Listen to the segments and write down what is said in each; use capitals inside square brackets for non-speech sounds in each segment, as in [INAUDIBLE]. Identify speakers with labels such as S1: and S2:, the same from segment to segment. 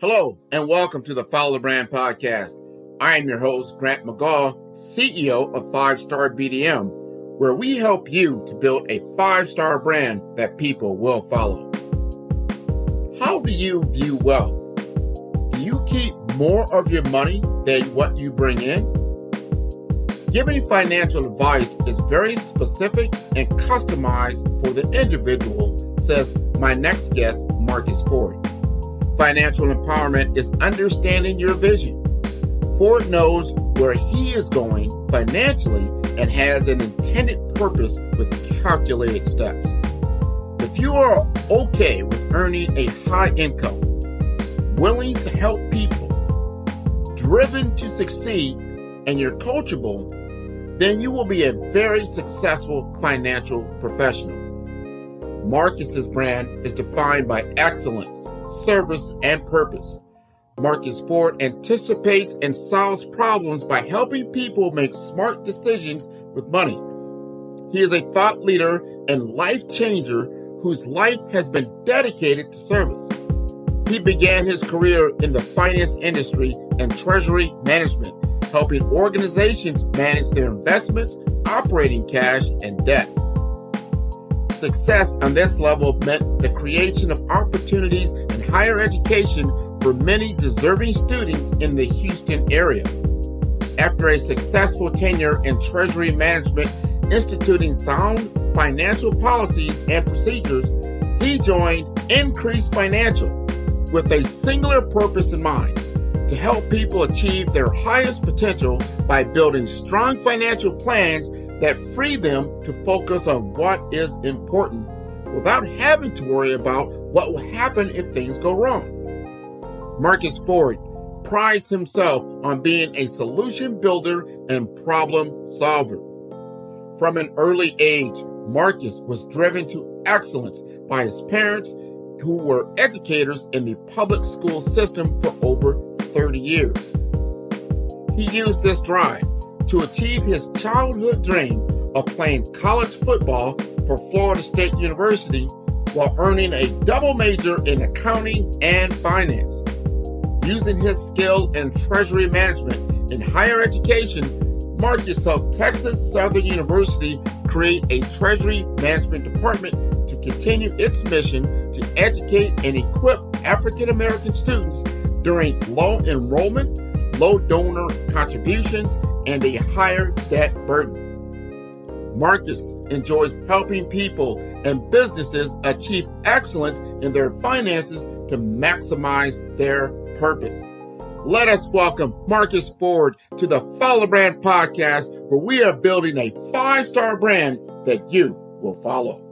S1: Hello, and welcome to the Follow the Brand podcast. I am your host, Grant McGaugh, CEO of Five Star BDM, where we help you to build a five star brand that people will follow. How do you view wealth? Do you keep more of your money than what you bring in? Giving financial advice is very specific and customized for the individual, says my next guest, Marcus Ford. Financial empowerment is understanding your vision. Ford knows where he is going financially and has an intended purpose with calculated steps. If you are okay with earning a high income, willing to help people, driven to succeed, and you're coachable, then you will be a very successful financial professional. Marcus's brand is defined by excellence, service, and purpose. Marcus Ford anticipates and solves problems by helping people make smart decisions with money. He is a thought leader and life changer whose life has been dedicated to service. He began his career in the finance industry and treasury management, helping organizations manage their investments, operating cash, and debt. Success on this level meant the creation of opportunities in higher education for many deserving students in the Houston area. After a successful tenure in treasury management, instituting sound financial policies and procedures, he joined Increase Financial with a singular purpose in mind to help people achieve their highest potential by building strong financial plans that free them to focus on what is important without having to worry about what will happen if things go wrong. Marcus Ford prides himself on being a solution builder and problem solver. From an early age, Marcus was driven to excellence by his parents, who were educators in the public school system for over 30 years. He used this drive to achieve his childhood dream of playing college football for Florida State University while earning a double major in accounting and finance. Using his skill in treasury management in higher education, Marcus helped Texas Southern University create a treasury management department to continue its mission to educate and equip African American students during low enrollment, low donor contributions, and a higher debt burden. Marcus enjoys helping people and businesses achieve excellence in their finances to maximize their purpose. Let us welcome Marcus Ford to the Follow Brand podcast, where we are building a five star brand that you will follow.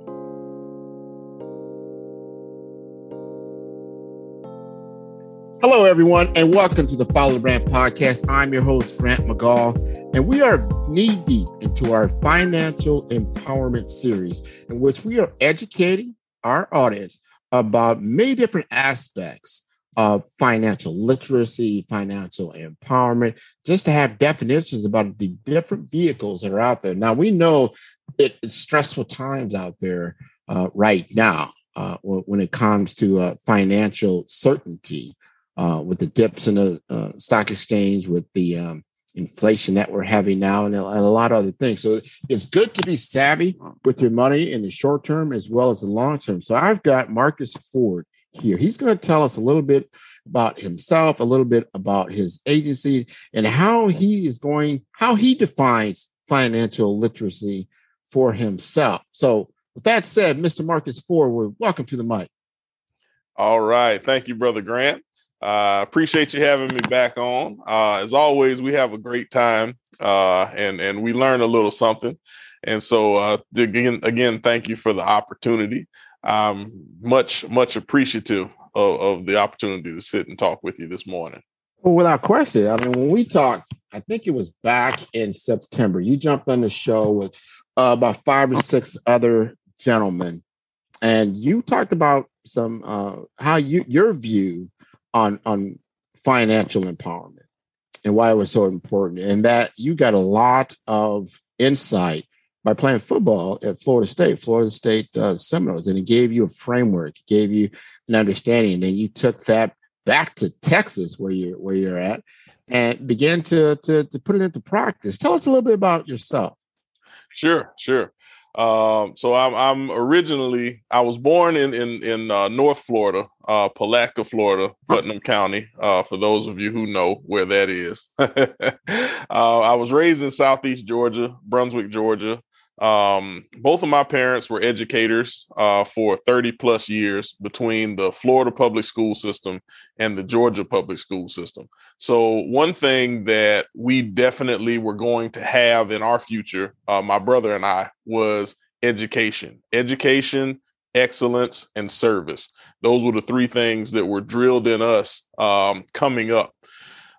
S1: Hello, everyone, and welcome to the Follow the Brand podcast. I'm your host, Grant McGaugh, and we are knee deep into our financial empowerment series, in which we are educating our audience about many different aspects of financial literacy, financial empowerment, just to have definitions about the different vehicles that are out there. Now, we know it's stressful times out there uh, right now uh, when it comes to uh, financial certainty uh, with the dips in the uh, stock exchange, with the um, inflation that we're having now, and a, and a lot of other things. So it's good to be savvy with your money in the short term as well as the long term. So I've got Marcus Ford here. He's going to tell us a little bit about himself, a little bit about his agency, and how he is going, how he defines financial literacy for himself. So, with that said, Mr. Marcus Ford, welcome to the mic.
S2: All right. Thank you, Brother Grant. Uh, appreciate you having me back on. Uh, as always, we have a great time uh, and and we learn a little something. And so uh, again, again, thank you for the opportunity. Um, much much appreciative of, of the opportunity to sit and talk with you this morning.
S1: Well, without question. I mean, when we talked, I think it was back in September. You jumped on the show with uh, about five or six other gentlemen, and you talked about some uh, how you your view on on financial empowerment and why it was so important, and that you got a lot of insight by playing football at Florida State, Florida State uh, Seminoles, and it gave you a framework, gave you an understanding. And then you took that back to Texas, where you're where you're at, and began to to to put it into practice. Tell us a little bit about yourself.
S2: Sure, sure. Um, so I'm, I'm originally I was born in in in uh, North Florida, uh, Palatka, Florida, Putnam County. Uh, for those of you who know where that is, [LAUGHS] uh, I was raised in Southeast Georgia, Brunswick, Georgia. Um, both of my parents were educators uh, for 30 plus years between the Florida public school system and the Georgia public school system. So, one thing that we definitely were going to have in our future, uh, my brother and I, was education, education, excellence, and service. Those were the three things that were drilled in us um, coming up.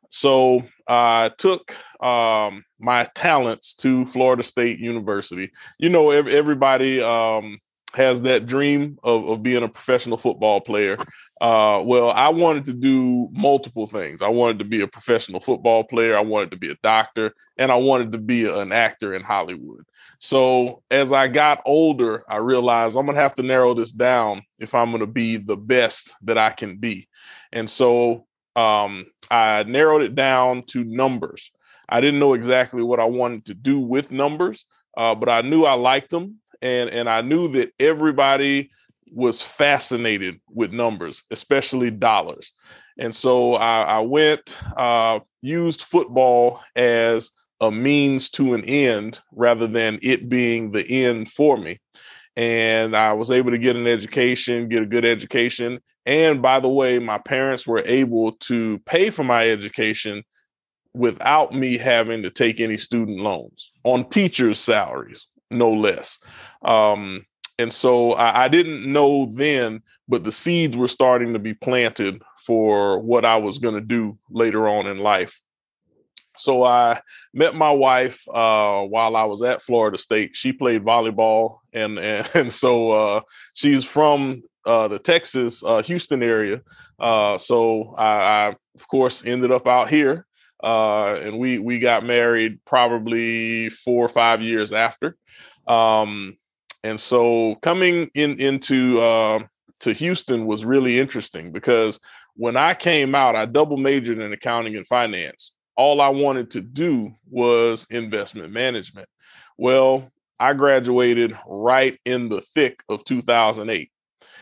S2: So, I took um, my talents to Florida State University. You know, everybody um, has that dream of, of being a professional football player. Uh, well, I wanted to do multiple things. I wanted to be a professional football player. I wanted to be a doctor, and I wanted to be an actor in Hollywood. So as I got older, I realized I'm gonna have to narrow this down if I'm gonna be the best that I can be. And so um, I narrowed it down to numbers. I didn't know exactly what I wanted to do with numbers, uh, but I knew I liked them, and and I knew that everybody was fascinated with numbers, especially dollars. And so I, I went, uh, used football as a means to an end rather than it being the end for me. And I was able to get an education, get a good education. And by the way, my parents were able to pay for my education without me having to take any student loans on teachers' salaries, no less. Um, and so I, I, didn't know then, but the seeds were starting to be planted for what I was going to do later on in life. So I met my wife uh, while I was at Florida State. She played volleyball, and and, [LAUGHS] and so uh, she's from uh, the Texas uh, Houston area. Uh, so I, I, of course, ended up out here uh, and we we got married probably four or five years after. Um, and so coming in into uh, to Houston was really interesting because when I came out, I double majored in accounting and finance. All I wanted to do was investment management. Well, I graduated right in the thick of 2008.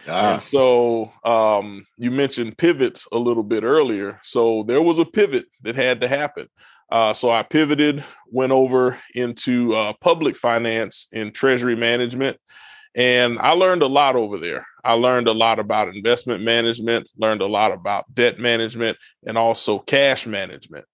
S2: Ah. And so um, you mentioned pivots a little bit earlier. So there was a pivot that had to happen. Uh, so I pivoted, went over into uh, public finance and treasury management. And I learned a lot over there. I learned a lot about investment management, learned a lot about debt management, and also cash management.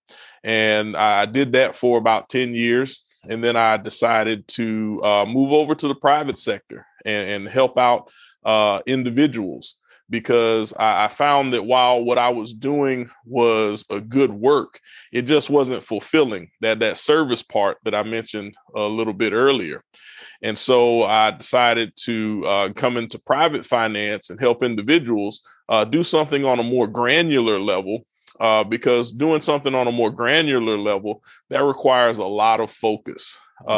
S2: And I did that for about 10 years. And then I decided to uh, move over to the private sector and, and help out uh, individuals because I, I, found that while what I was doing was a good work, it just wasn't fulfilling that that service part that I mentioned a little bit earlier. And so I decided to uh, come into private finance and help individuals uh, do something on a more granular level uh, because doing something on a more granular level that requires a lot of focus. Mm-hmm.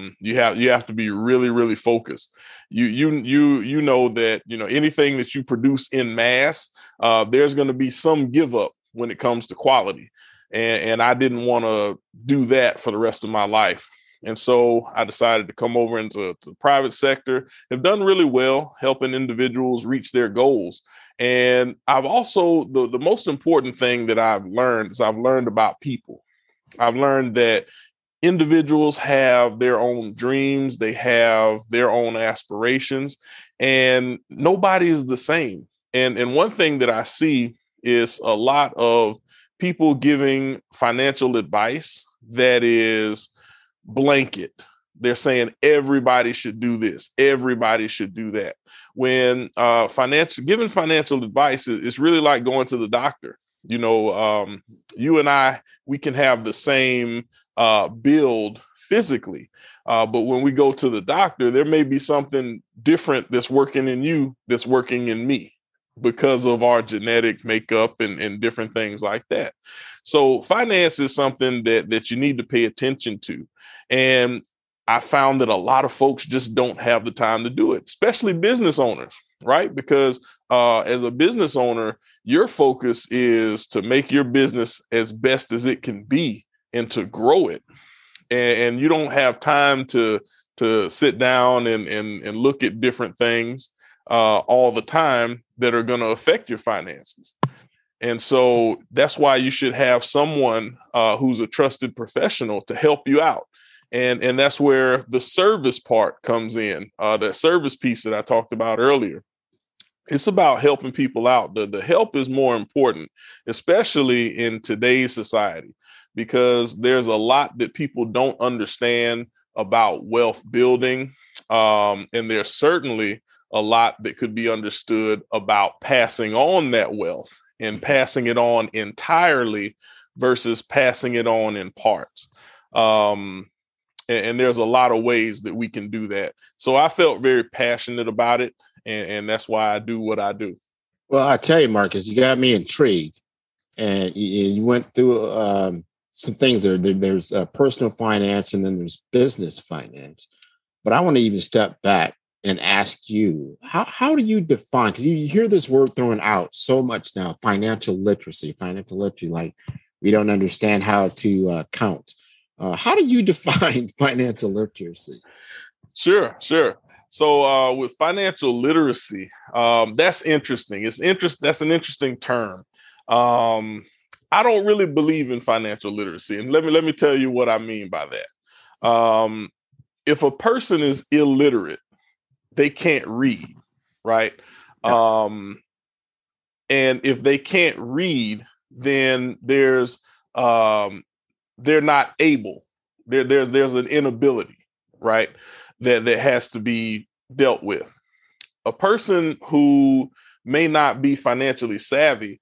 S2: Um, you have you have to be really really focused. You you you you know that you know anything that you produce in mass, uh, there's going to be some give up when it comes to quality, and and I didn't want to do that for the rest of my life. And so I decided to come over into the private sector. Have done really well helping individuals reach their goals. And I've also the, the most important thing that I've learned is I've learned about people. I've learned that individuals have their own dreams, they have their own aspirations, and nobody is the same. And and one thing that I see is a lot of people giving financial advice that is blanket. They're saying everybody should do this, everybody should do that. When uh, financial giving financial advice is, really like going to the doctor. You know, um, you and I, we can have the same uh, build physically, uh, but when we go to the doctor, there may be something different that's working in you that's working in me because of our genetic makeup and, and different things like that. So finance is something that that you need to pay attention to. And I found that a lot of folks just don't have the time to do it, especially business owners, right? Because uh, as a business owner, your focus is to make your business as best as it can be and to grow it. And, and you don't have time to to sit down and and, and look at different things uh, all the time that are going to affect your finances. And so that's why you should have someone uh, who's a trusted professional to help you out and and that's where the service part comes in uh the service piece that i talked about earlier it's about helping people out the, the help is more important especially in today's society because there's a lot that people don't understand about wealth building um, and there's certainly a lot that could be understood about passing on that wealth and passing it on entirely versus passing it on in parts um, and, and, there's a lot of ways that we can do that. So I felt very passionate about it, and, and that's why I do what I do.
S1: Well, I tell you, Marcus, you got me intrigued, and you, you went through um, some things there. there there's uh, personal finance, and then there's business finance. But I want to even step back and ask you how how do you define? Because you hear this word thrown out so much now: financial literacy, financial literacy. Like we don't understand how to uh, count uh, how do you [LAUGHS] define financial literacy?
S2: Sure, sure. So uh, with financial literacy, um, that's interesting. It's interest. That's an interesting term. Um, I don't really believe in financial literacy, and let me let me tell you what I mean by that. Um, if a person is illiterate, they can't read, right? Um, and if they can't read, then there's um, they're not able. There, there, there's an inability, right? That that has to be dealt with. A person who may not be financially savvy,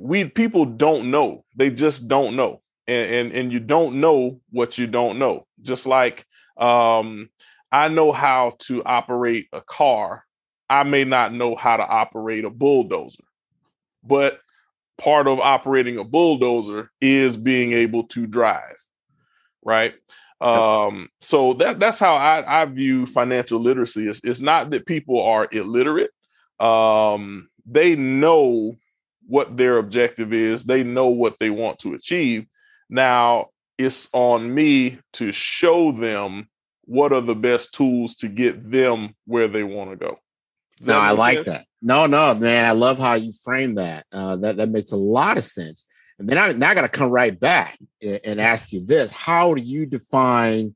S2: we people don't know. They just don't know. And and, and you don't know what you don't know. Just like um, I know how to operate a car. I may not know how to operate a bulldozer. But part of operating a bulldozer is being able to drive right um so that that's how i i view financial literacy it's, it's not that people are illiterate um they know what their objective is they know what they want to achieve now it's on me to show them what are the best tools to get them where they want to go
S1: no, I like sense? that. No, no, man, I love how you frame that. Uh, that that makes a lot of sense. And then I now got to come right back and, and ask you this: How do you define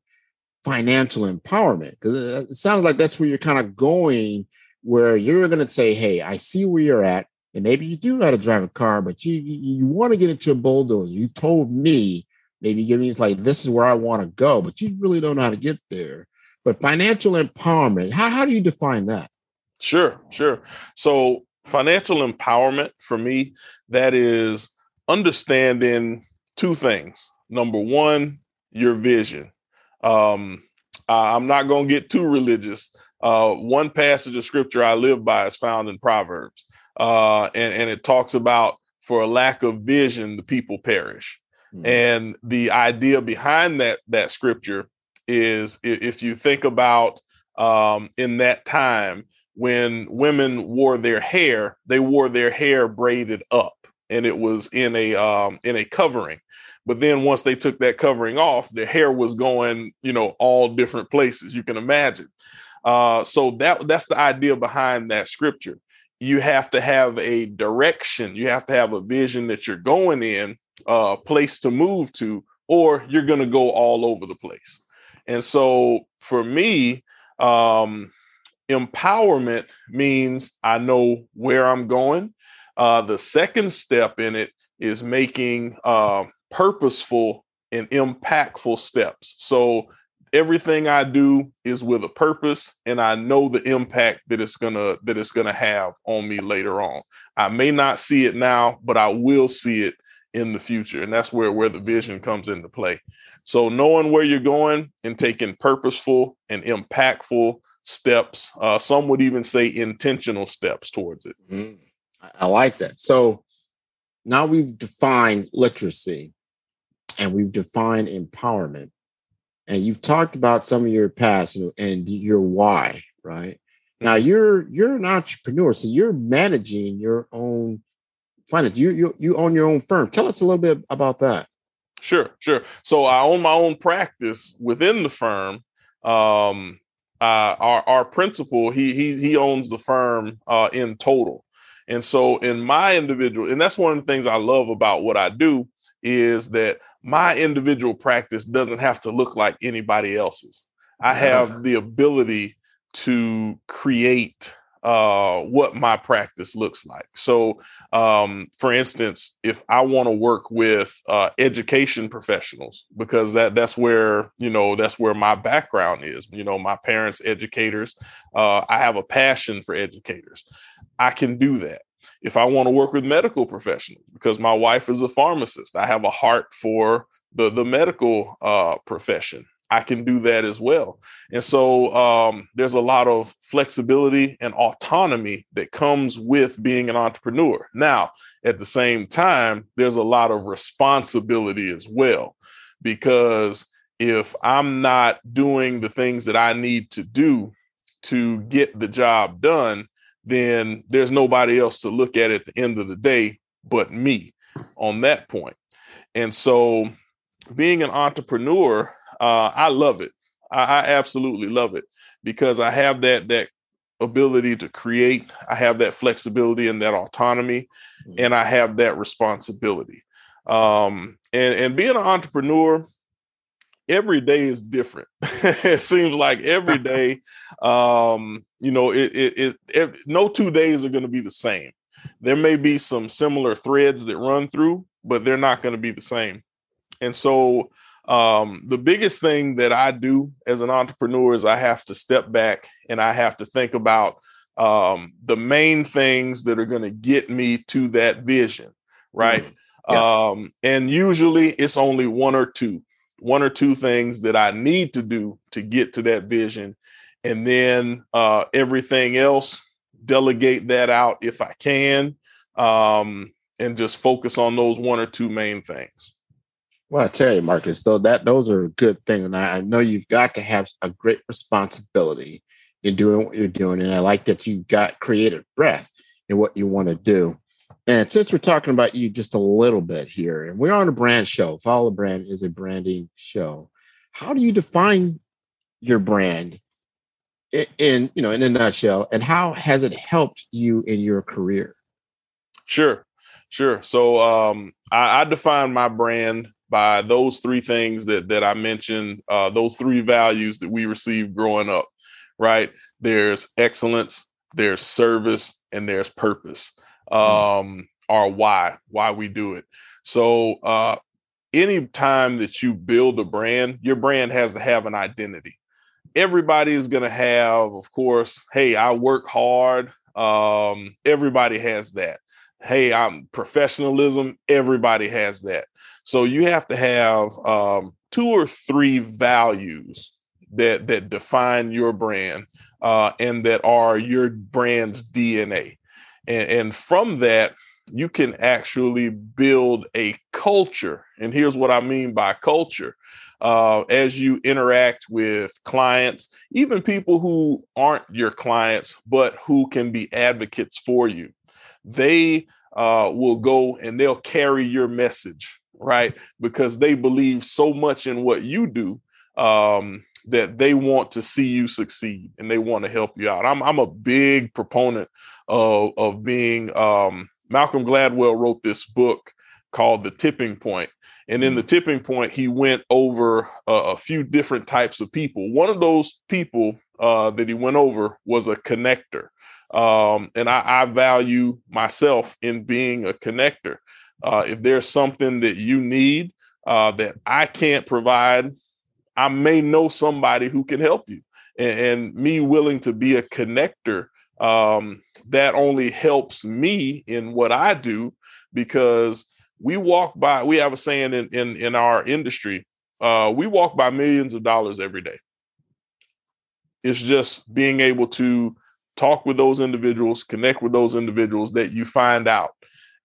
S1: financial empowerment? Because uh, it sounds like that's where you're kind of going, where you're going to say, "Hey, I see where you're at, and maybe you do know how to drive a car, but you you, you want to get into a bulldozer. You've told me maybe give me it's like this is where I want to go, but you really don't know how to get there." But financial empowerment, how, how do you define that?
S2: Sure, sure. So financial empowerment for me, that is understanding two things. Number one, your vision. Um, I'm not going to get too religious. Uh, one passage of scripture I live by is found in Proverbs. Uh, and and it talks about for a lack of vision, the people perish. Mm-hmm. And the idea behind that that scripture is if you think about um, in that time when women wore their hair, they wore their hair braided up, and it was in a um, in a covering. But then once they took that covering off, their hair was going, you know, all different places. You can imagine. Uh, so that that's the idea behind that scripture. You have to have a direction. You have to have a vision that you're going in, a uh, place to move to, or you're going to go all over the place. And so for me, um, empowerment means I know where I'm going. Uh, the second step in it is making uh, purposeful and impactful steps. So everything I do is with a purpose, and I know the impact that it's gonna that it's gonna have on me later on. I may not see it now, but I will see it in the future, and that's where where the vision comes into play. So knowing where you're going and taking purposeful and impactful steps. Uh, some would even say intentional steps towards it.
S1: Mm, I like that. So now we've defined literacy and we've defined empowerment and you've talked about some of your past and, and your why right? Now mm-hmm. you're you're an entrepreneur so you're managing your own finance. You you, you own your own firm. Tell us a little bit about that.
S2: Sure sure. So i own my own practice within the firm. Um uh our our principal he he he owns the firm uh in total. And so in my individual and that's one of the things i love about what i do is that my individual practice doesn't have to look like anybody else's. I have the ability to create uh, what my practice looks like. So, um, for instance, if I want to work with uh, education professionals, because that that's where you know that's where my background is. You know, my parents educators. Uh, I have a passion for educators. I can do that if I want to work with medical professionals, because my wife is a pharmacist, I have a heart for the the medical uh, profession. I can do that as well. And so um, there's a lot of flexibility and autonomy that comes with being an entrepreneur. Now, at the same time, there's a lot of responsibility as well, because if I'm not doing the things that I need to do to get the job done, then there's nobody else to look at at the end of the day but me on that point. And so being an entrepreneur, uh, I love it. I, I absolutely love it because I have that that ability to create. I have that flexibility and that autonomy, mm. and I have that responsibility. Um, and and being an entrepreneur, every day is different. [LAUGHS] it seems like every [LAUGHS] day, um, you know, it, it, it, no two days are going to be the same. There may be some similar threads that run through, but they're not going to be the same. And so, um, the biggest thing that I do as an entrepreneur is I have to step back and I have to think about um, the main things that are going to get me to that vision, right? Mm-hmm. Yeah. Um, and usually it's only one or two one or two things that I need to do to get to that vision. And then uh, everything else, delegate that out if I can, um, and just focus on those one or two main things.
S1: Well, I tell you, Marcus, though that those are good thing, and I, I know you've got to have a great responsibility in doing what you're doing, and I like that you got creative breath in what you want to do. And since we're talking about you just a little bit here, and we're on a brand show, Follow Brand is a branding show. How do you define your brand in, in you know in a nutshell, and how has it helped you in your career?
S2: Sure, sure. So um, I, I define my brand by those three things that that I mentioned, uh, those three values that we received growing up. Right? There's excellence, there's service, and there's purpose. Mm. um, or why why we do it. So uh, any time that you build a brand, your brand has to have an identity. Everybody is going to have, of course, hey, I work hard. Um, everybody has that. Hey, I'm professionalism. Everybody has that. So you have to have um, two or three values that that define your brand uh, and that are your brand's DNA. And, and from that you can actually build a culture. And here's what i mean by culture. Uh, as you interact with clients even people who aren't your clients but who can be advocates for you they uh, will go and they'll carry your message right? Because they believe so much in what you do um, that they want to see you succeed and they want to help you out. I'm I'm a big proponent of of being um, Malcolm Gladwell wrote this book called The Tipping Point. And in the mm. tipping point, he went over a, a few different types of people. One of those people uh, that he went over was a connector. Um, and I, I, value myself in being a connector. Uh, if there's something that you need uh, that I can't provide I may know somebody who can help you. And, and me willing to be a connector, um, that only helps me in what I do because we walk by, we have a saying in, in, in our industry, uh, we walk by millions of dollars every day. It's just being able to talk with those individuals, connect with those individuals that you find out.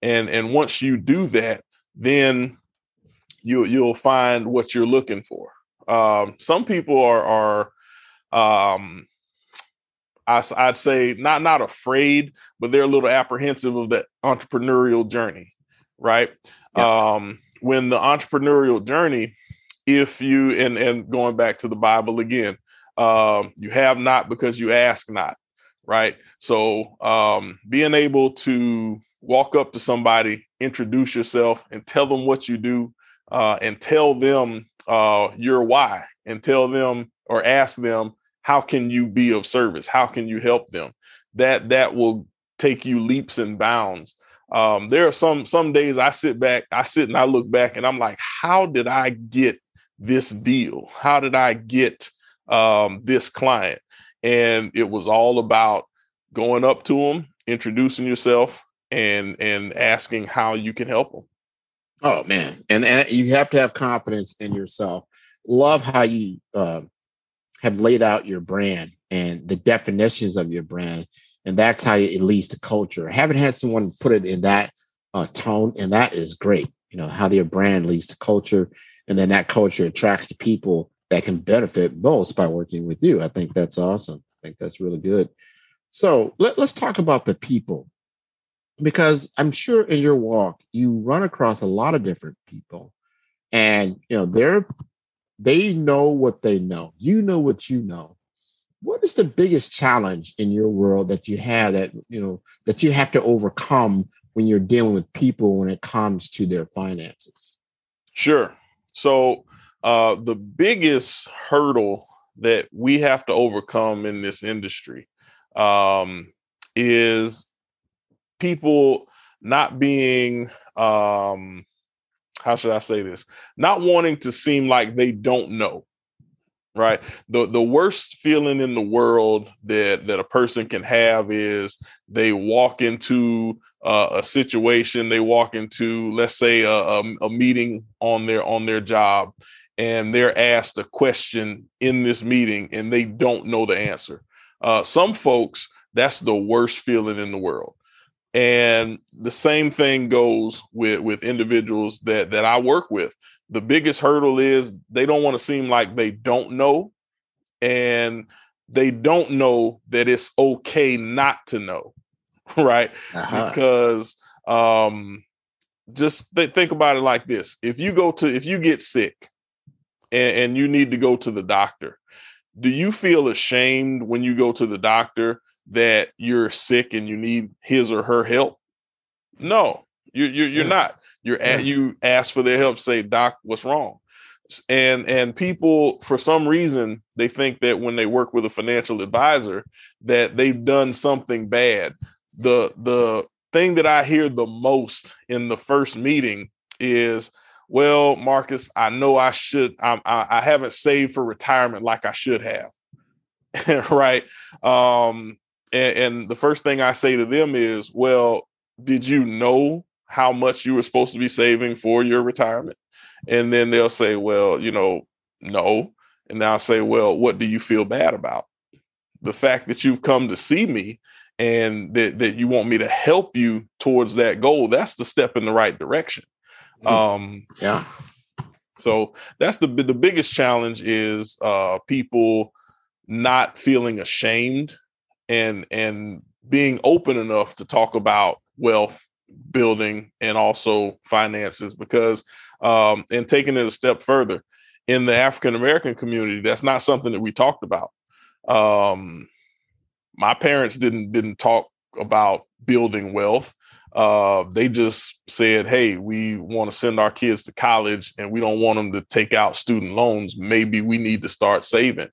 S2: And and once you do that, then you you'll find what you're looking for. Um, some people are are um, I, I'd say not not afraid, but they're a little apprehensive of that entrepreneurial journey, right? Yeah. Um, when the entrepreneurial journey, if you and and going back to the Bible again, um, you have not because you ask not, right? So um, being able to walk up to somebody, introduce yourself, and tell them what you do, uh, and tell them uh, your why and tell them or ask them how can you be of service? How can you help them? That that will take you leaps and bounds. Um, there are some some days i sit back i sit and i look back and i'm like how did i get this deal? How did i get um, this client? And it was all about going up to them introducing yourself and and asking how you can help them
S1: Oh man, and and you have to have confidence in yourself. Love how you uh, have laid out your brand and the definitions of your brand, and that's how it leads to culture. Haven't had someone put it in that uh, tone, and that is great. You know how their brand leads to culture, and then that culture attracts the people that can benefit most by working with you. I think that's awesome. I think that's really good. So let, let's talk about the people because I'm sure in your walk you run across a lot of different people, and you know they're they know what they know. You know what you know. What is the biggest challenge in your world that you have that you know that you have to overcome when you're dealing with people when it comes to their finances?
S2: Sure. So uh, the biggest hurdle that we have to overcome in this industry um, is people not being um how should I say this? Not wanting to seem like they don't know. Right. The the worst feeling in the world that that a person can have is they walk into uh, a situation, they walk into let's say a, a, a meeting on their on their job, and they're asked a question in this meeting and they don't know the answer. Uh, some folks, that's the worst feeling in the world and the same thing goes with with individuals that that I work with. The biggest hurdle is they don't want to seem like they don't know and they don't know that it's okay not to know, [LAUGHS] right? Uh-huh. Because um just th- think about it like this. If you go to if you get sick and, and you need to go to the doctor, do you feel ashamed when you go to the doctor that you're sick and you need his or her help. No, you, you you're yeah. not. You're at, you ask for their help. Say, Doc, what's wrong? And and people, for some reason, they think that when they work with a financial advisor, that they've done something bad. The the thing that I hear the most in the first meeting is, well, Marcus, I know I should. I, I, I haven't saved for retirement like I should have. [LAUGHS] right. Um, and, and the first thing I say to them is, well, did you know how much you were supposed to be saving for your retirement? And then they'll say, well, you know, no. And I'll say, well, what do you feel bad about? The fact that you've come to see me and that, that you want me to help you towards that goal, that's the step in the right direction.
S1: Mm.
S2: Um,
S1: Yeah.
S2: so that's the the biggest challenge is uh, people not feeling ashamed and and being open enough to talk about wealth building and also finances because um, and taking it a step further in the African American community, that's not something that we talked about. Um, my parents didn't didn't talk about building wealth. Uh, they just said, "Hey, we want to send our kids to college, and we don't want them to take out student loans. Maybe we need to start saving."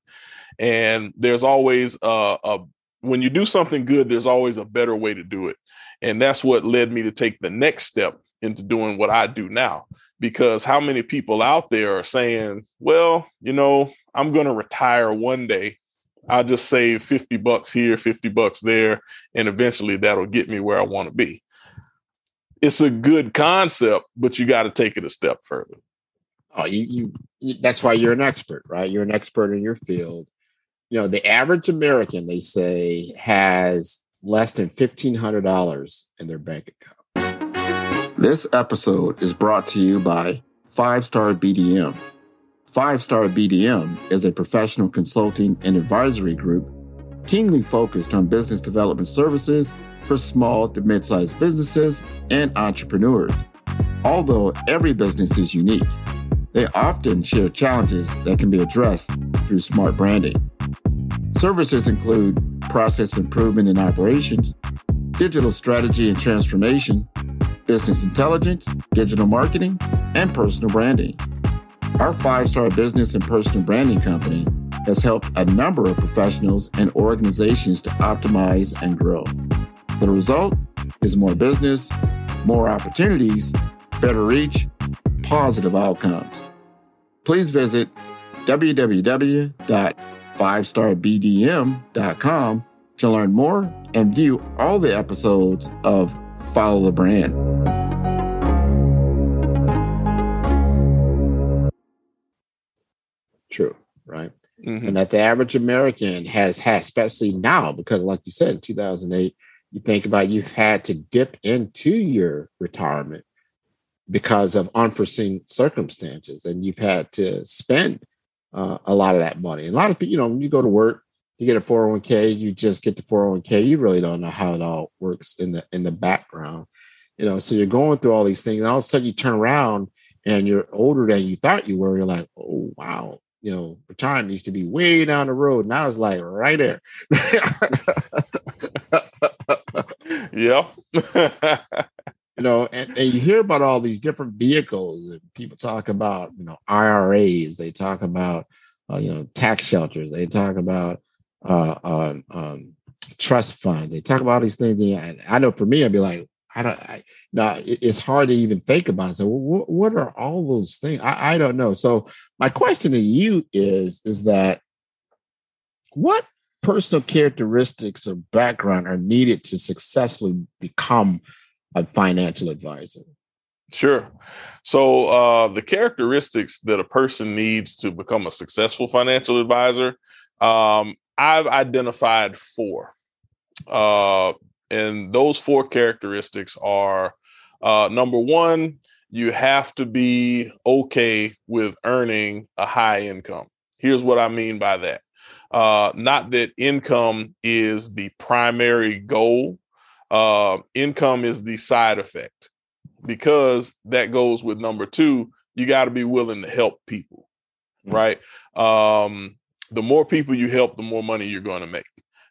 S2: And there's always a, a when you do something good, there's always a better way to do it, and that's what led me to take the next step into doing what I do now. Because how many people out there are saying, "Well, you know, I'm going to retire one day. I'll just save 50 bucks here, 50 bucks there, and eventually that'll get me where I want to be." It's a good concept, but you got to take it a step further.
S1: Oh, you, you, that's why you're an expert, right? You're an expert in your field. You know, the average American, they say, has less than $1,500 in their bank account. This episode is brought to you by Five Star BDM. Five Star BDM is a professional consulting and advisory group keenly focused on business development services for small to mid sized businesses and entrepreneurs. Although every business is unique, they often share challenges that can be addressed through smart branding. Services include process improvement in operations, digital strategy and transformation, business intelligence, digital marketing, and personal branding. Our five star business and personal branding company has helped a number of professionals and organizations to optimize and grow. The result is more business, more opportunities, better reach, positive outcomes. Please visit www.fivestarbdm.com to learn more and view all the episodes of Follow the Brand. True, right?
S2: Mhm.
S1: and that the average American has had, especially now, because like you said, in 2008, you think about you've had to dip into your retirement because of unforeseen circumstances, and you've had to spend uh, a lot of that money. And a lot of people, you know, when you go to work, you get a 401k, you just get the 401k, you really don't know how it all works in the in the background. You know, so you're going through all these things, and all of a sudden you turn around and you're older than you thought you were. You're like, oh wow, you know, retirement used to be way down the road. Now it's like right there. [LAUGHS] [LAUGHS]
S2: yeah. [LAUGHS]
S1: you know, and, and you hear about all these different vehicles, and people talk about, you know, IRAs. They talk about, uh, you know, tax shelters. They talk about uh, um, um, trust funds. They talk about these things. And I know for me, I'd be like, I don't. I, no, it, it's hard to even think about. So, what, what are all those things? I, I don't know. So, my question to you is: is that what personal characteristics or background are needed to successfully become a financial advisor?
S2: Sure. So uh, the characteristics that a person needs to become a successful financial advisor, um, I've identified four. Uh, and those four characteristics are uh, number one, you have to be okay with earning a high income. Here's what I mean by that. Uh, not that income is the primary goal, uh, income is the side effect. Because that goes with number two you got to be willing to help people
S1: Mm.
S2: right? Um the more people you help the more money you're going to make.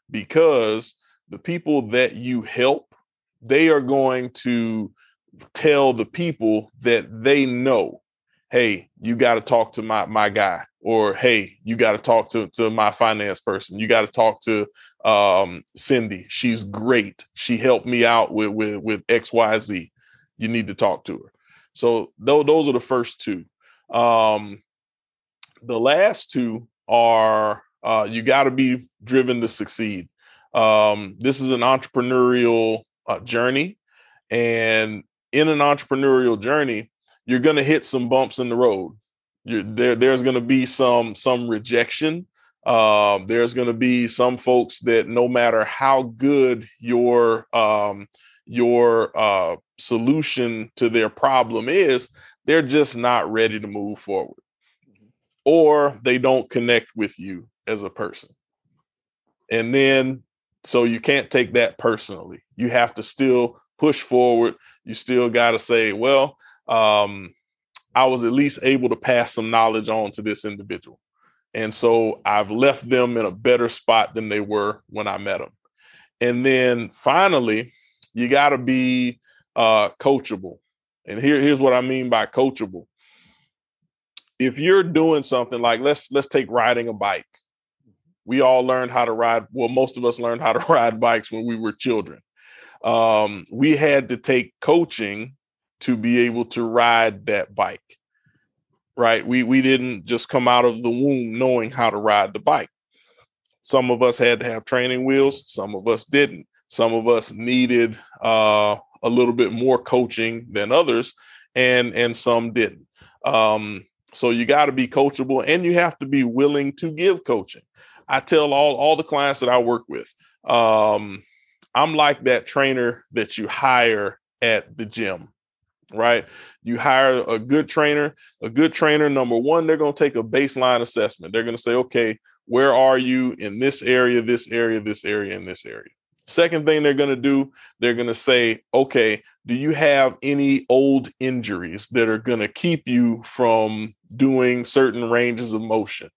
S2: Because the people that you help they are going to tell the people that they know hey you got to talk to my my guy or hey you got to talk to to my finance person. You got to talk to um cindy she's great. She helped me out with with with xyz you need to talk to her. So tho- those are the first two. Um the last two are uh you got to be driven to succeed. Um this is an entrepreneurial uh, journey and in an entrepreneurial journey you're going to hit some bumps in the road. You're, there there's going to be some some rejection Um, there's going to be some folks that no matter how good your um, your uh, solution to their problem is, they're just not ready to move forward, or they don't connect with you as a person. And then, so you can't take that personally. You have to still push forward. You still got to say, well, um, I was at least able to pass some knowledge on to this individual. And so I've left them in a better spot than they were when I met them. And then finally, you got to be uh, coachable. And here, here's what I mean by coachable. If you're doing something like let's let's take riding a bike. We all learned how to ride. Well, most of us learned how to [LAUGHS] ride bikes when we were children. Um, we had to take coaching to be able to ride that bike. Right? We we didn't just come out of the womb knowing how to ride the bike. Some of us had to have training wheels, some of us didn't. Some of us needed uh, a little bit more coaching than others, and and some didn't. Um, so you got to be coachable, and you have to be willing to give coaching. I tell all all the clients that I work with, um, I'm like that trainer that you hire at the gym right? You hire a good trainer, a good trainer, number one, they're going to take a baseline assessment. They're going to say, okay, where are you in this area, this area, this area, and this area? Second thing they're going to do, they're going to say, okay, do you have any old injuries that are going to keep you from doing certain ranges of motion?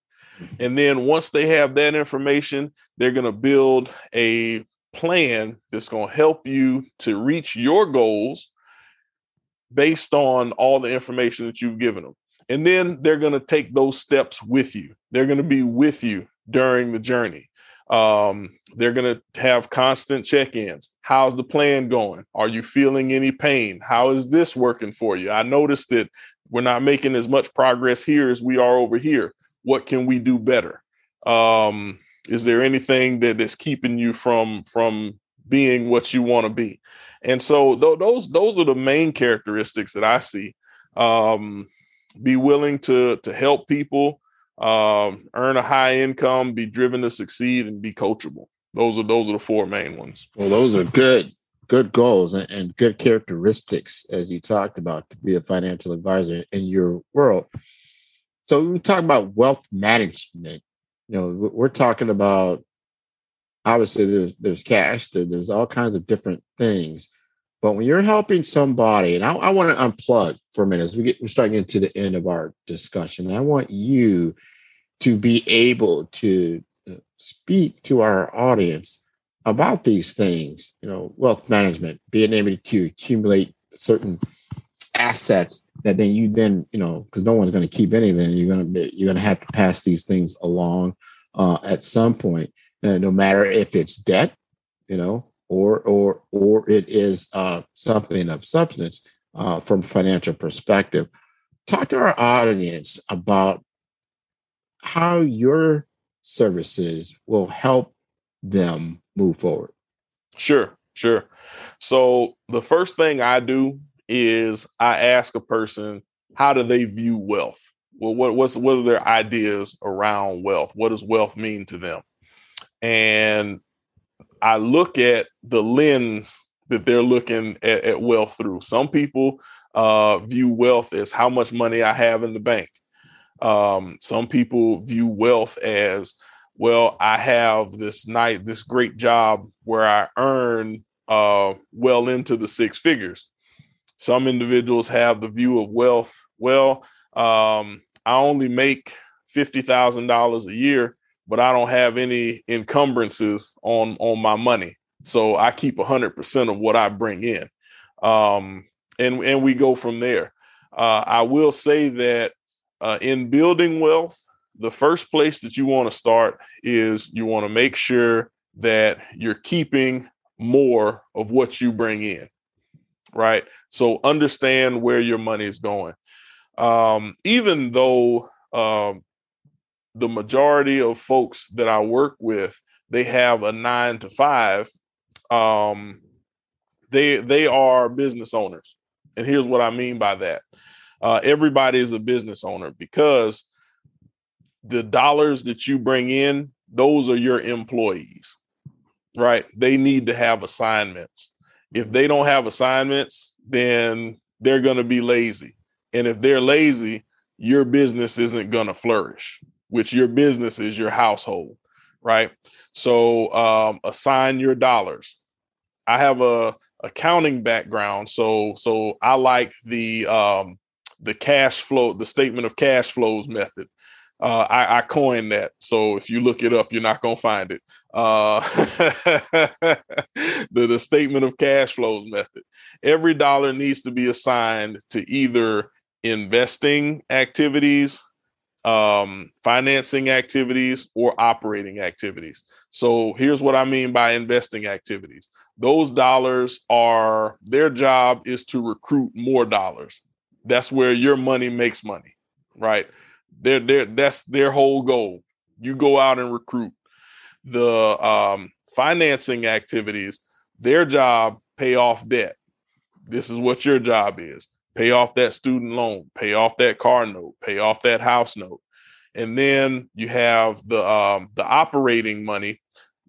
S2: And then once they have that information, they're going to build a plan that's going to help you to reach your goals based on all the information that you've given them. And then they're going to take those steps with you. They're going to be with you during the journey. Um, they're going to have constant check ins. How's the plan going? Are you feeling any pain? How is this working for you? I noticed that we're not making as much progress here as we are over here. What can we do better? Um, is there anything that is keeping you from from being what you want to be? And so th- those those are the main characteristics that I see. Um, be willing to to help people um, earn a high income, be driven to succeed, and be coachable. Those are those are the four main ones.
S1: Well, those are good good goals and, and good characteristics as you talked about to be a financial advisor in your world. So we talk about wealth management. You know, we're talking about obviously there's there's cash, there, there's all kinds of different things. But when you're helping somebody, and I, I want to unplug for a minute as we get we're starting into the end of our discussion. I want you to be able to uh, speak to our audience about these things, you know, wealth management, being able to accumulate certain assets that then you then, you know, because no one's going to keep anything, you're going to you're going to have to pass these things along uh, at some point, uh, no matter if it's debt, you know, or or or it is uh, something of substance uh, from financial perspective. Talk to our audience about how your services will help them move forward.
S2: Sure, sure. So the first thing I do is I ask a person how do they view wealth. Well, what what's what are their ideas around wealth? What does wealth mean to them? And I look at the lens that they're looking at, at wealth through. Some people uh, view wealth as how much money I have in the bank. Um, some people view wealth as, well, I have this night, this great job where I earn uh, well into the six figures. Some individuals have the view of wealth. Well, um, I only make fifty thousand dollars a year, but I don't have any encumbrances on on my money. So I keep 100% of what I bring in. Um, and and we go from there. Uh, I will say that uh, in building wealth, the first place that you want to start is you want to make sure that you're keeping more of what you bring in, right? So understand where your money is going. Um, even though um, the majority of folks that I work with, they have a nine to five. Um, they they are business owners, and here's what I mean by that. Uh, everybody is a business owner because the dollars that you bring in, those are your employees, right? They need to have assignments. If they don't have assignments, then they're going to be lazy. And if they're lazy, your business isn't going to flourish, which your business is your household, right? So um, assign your dollars. I have a accounting background, so so I like the um, the cash flow, the statement of cash flows method. Uh, I, I, coined that. So if you look it up, you're not to find it. Uh, [LAUGHS] the, the statement of cash flows method. Every dollar needs to be assigned to either investing activities, um, financing activities, or operating activities. So here's what I mean by investing activities. Those dollars are their job is to recruit more dollars. That's where your money makes money, right? They're, they're, that's their whole goal. You go out and recruit. The um, financing activities, their job pay off debt. This is what your job is. Pay off that student loan, pay off that car note, pay off that house note. And then you have the um, the operating money.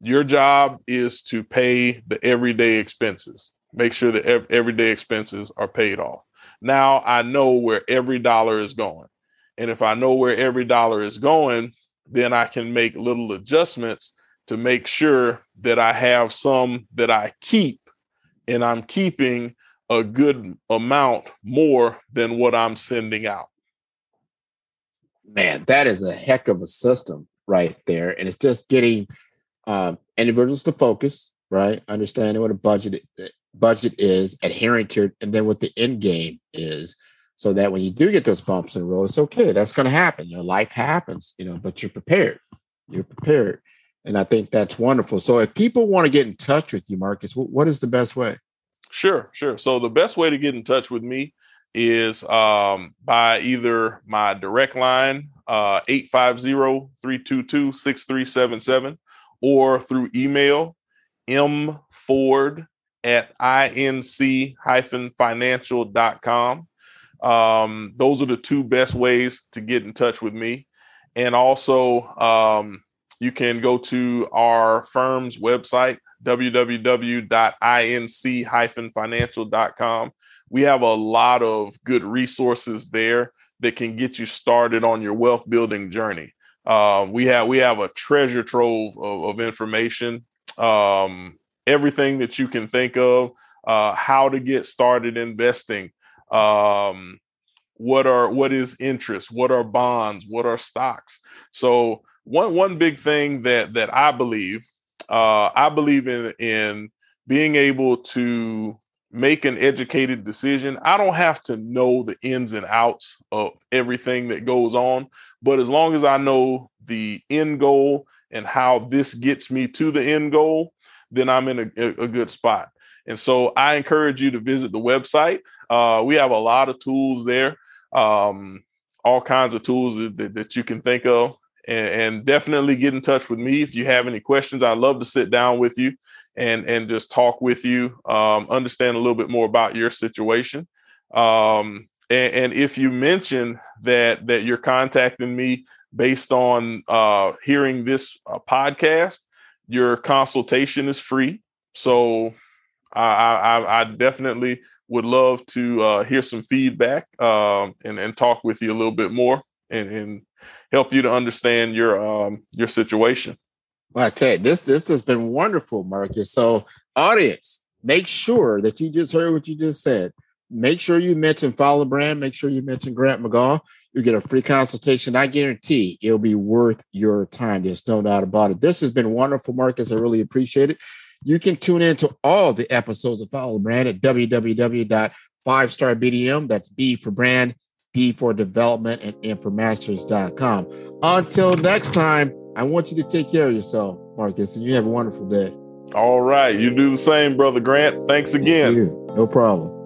S2: Your job is to pay the everyday expenses. Make sure that ev- everyday expenses are paid off. Now I know where every dollar is going. And if I know where every dollar is going, then I can make little adjustments to make sure that I have some that I keep and I'm keeping a good amount more than what I'm sending out.
S1: Man, that is a heck of a system right there. And it's just getting um, individuals to focus, right? Understanding what a budget budget is, adhering to it, and then what the end game is so that when you do get those bumps in the road, it's okay. That's going to happen. Your life happens, you know, but you're prepared. You're prepared. And I think that's wonderful. So if people want to get in touch with you, Marcus, what is the best way?
S2: Sure, sure. So the best way to get in touch with me is um, by either my direct line, uh, 850-322-6377, or through email, mford at inc-financial.com. Um, those are the two best ways to get in touch with me. And also, um, you can go to our firm's website, www.inc-financial.com. We have a lot of good resources there that can get you started on your wealth building journey. Uh, we have we have a treasure trove of, of information, um, everything that you can think of, uh, how to get started investing, um, what are what is interest? What are bonds? What are stocks? So one one big thing that that i believe uh, i believe in in being able to make an educated decision. I don't have to know the ins and outs of everything that goes on but as long as i know the end goal and how this gets me to the end goal then i'm in a, a good spot. And so i encourage you to visit the website. Uh, we have a lot of tools there, um, all kinds of tools that, that you can think of. And, and, definitely get in touch with me if you have any questions. I'd love to sit down with you and, and just talk with you, um, understand a little bit more about your situation. Um, and, and, if you mention that that you're contacting me based on uh, hearing this uh, podcast, your consultation is free. So I, I, I definitely would love to uh, hear some feedback um, and, and talk with you a little bit more and, and help you to understand your um, your situation.
S1: Well, I tell you, this this has been wonderful, Marcus. So, audience, make sure that you just heard what you just said. Make sure you mention Follow Brand. Make sure you mention Grant McGaugh. You get a free consultation. I guarantee it'll be worth your time. There's no doubt about it. This has been wonderful, Marcus. I really appreciate it. You can tune in to all the episodes of Follow Brand at www.5starbdm. That's B for brand, D for development, and M for masters.com. Until next time, I want you to take care of yourself, Marcus, and you have a wonderful day.
S2: All right. You do the same, Brother Grant. Thanks again.
S1: No problem.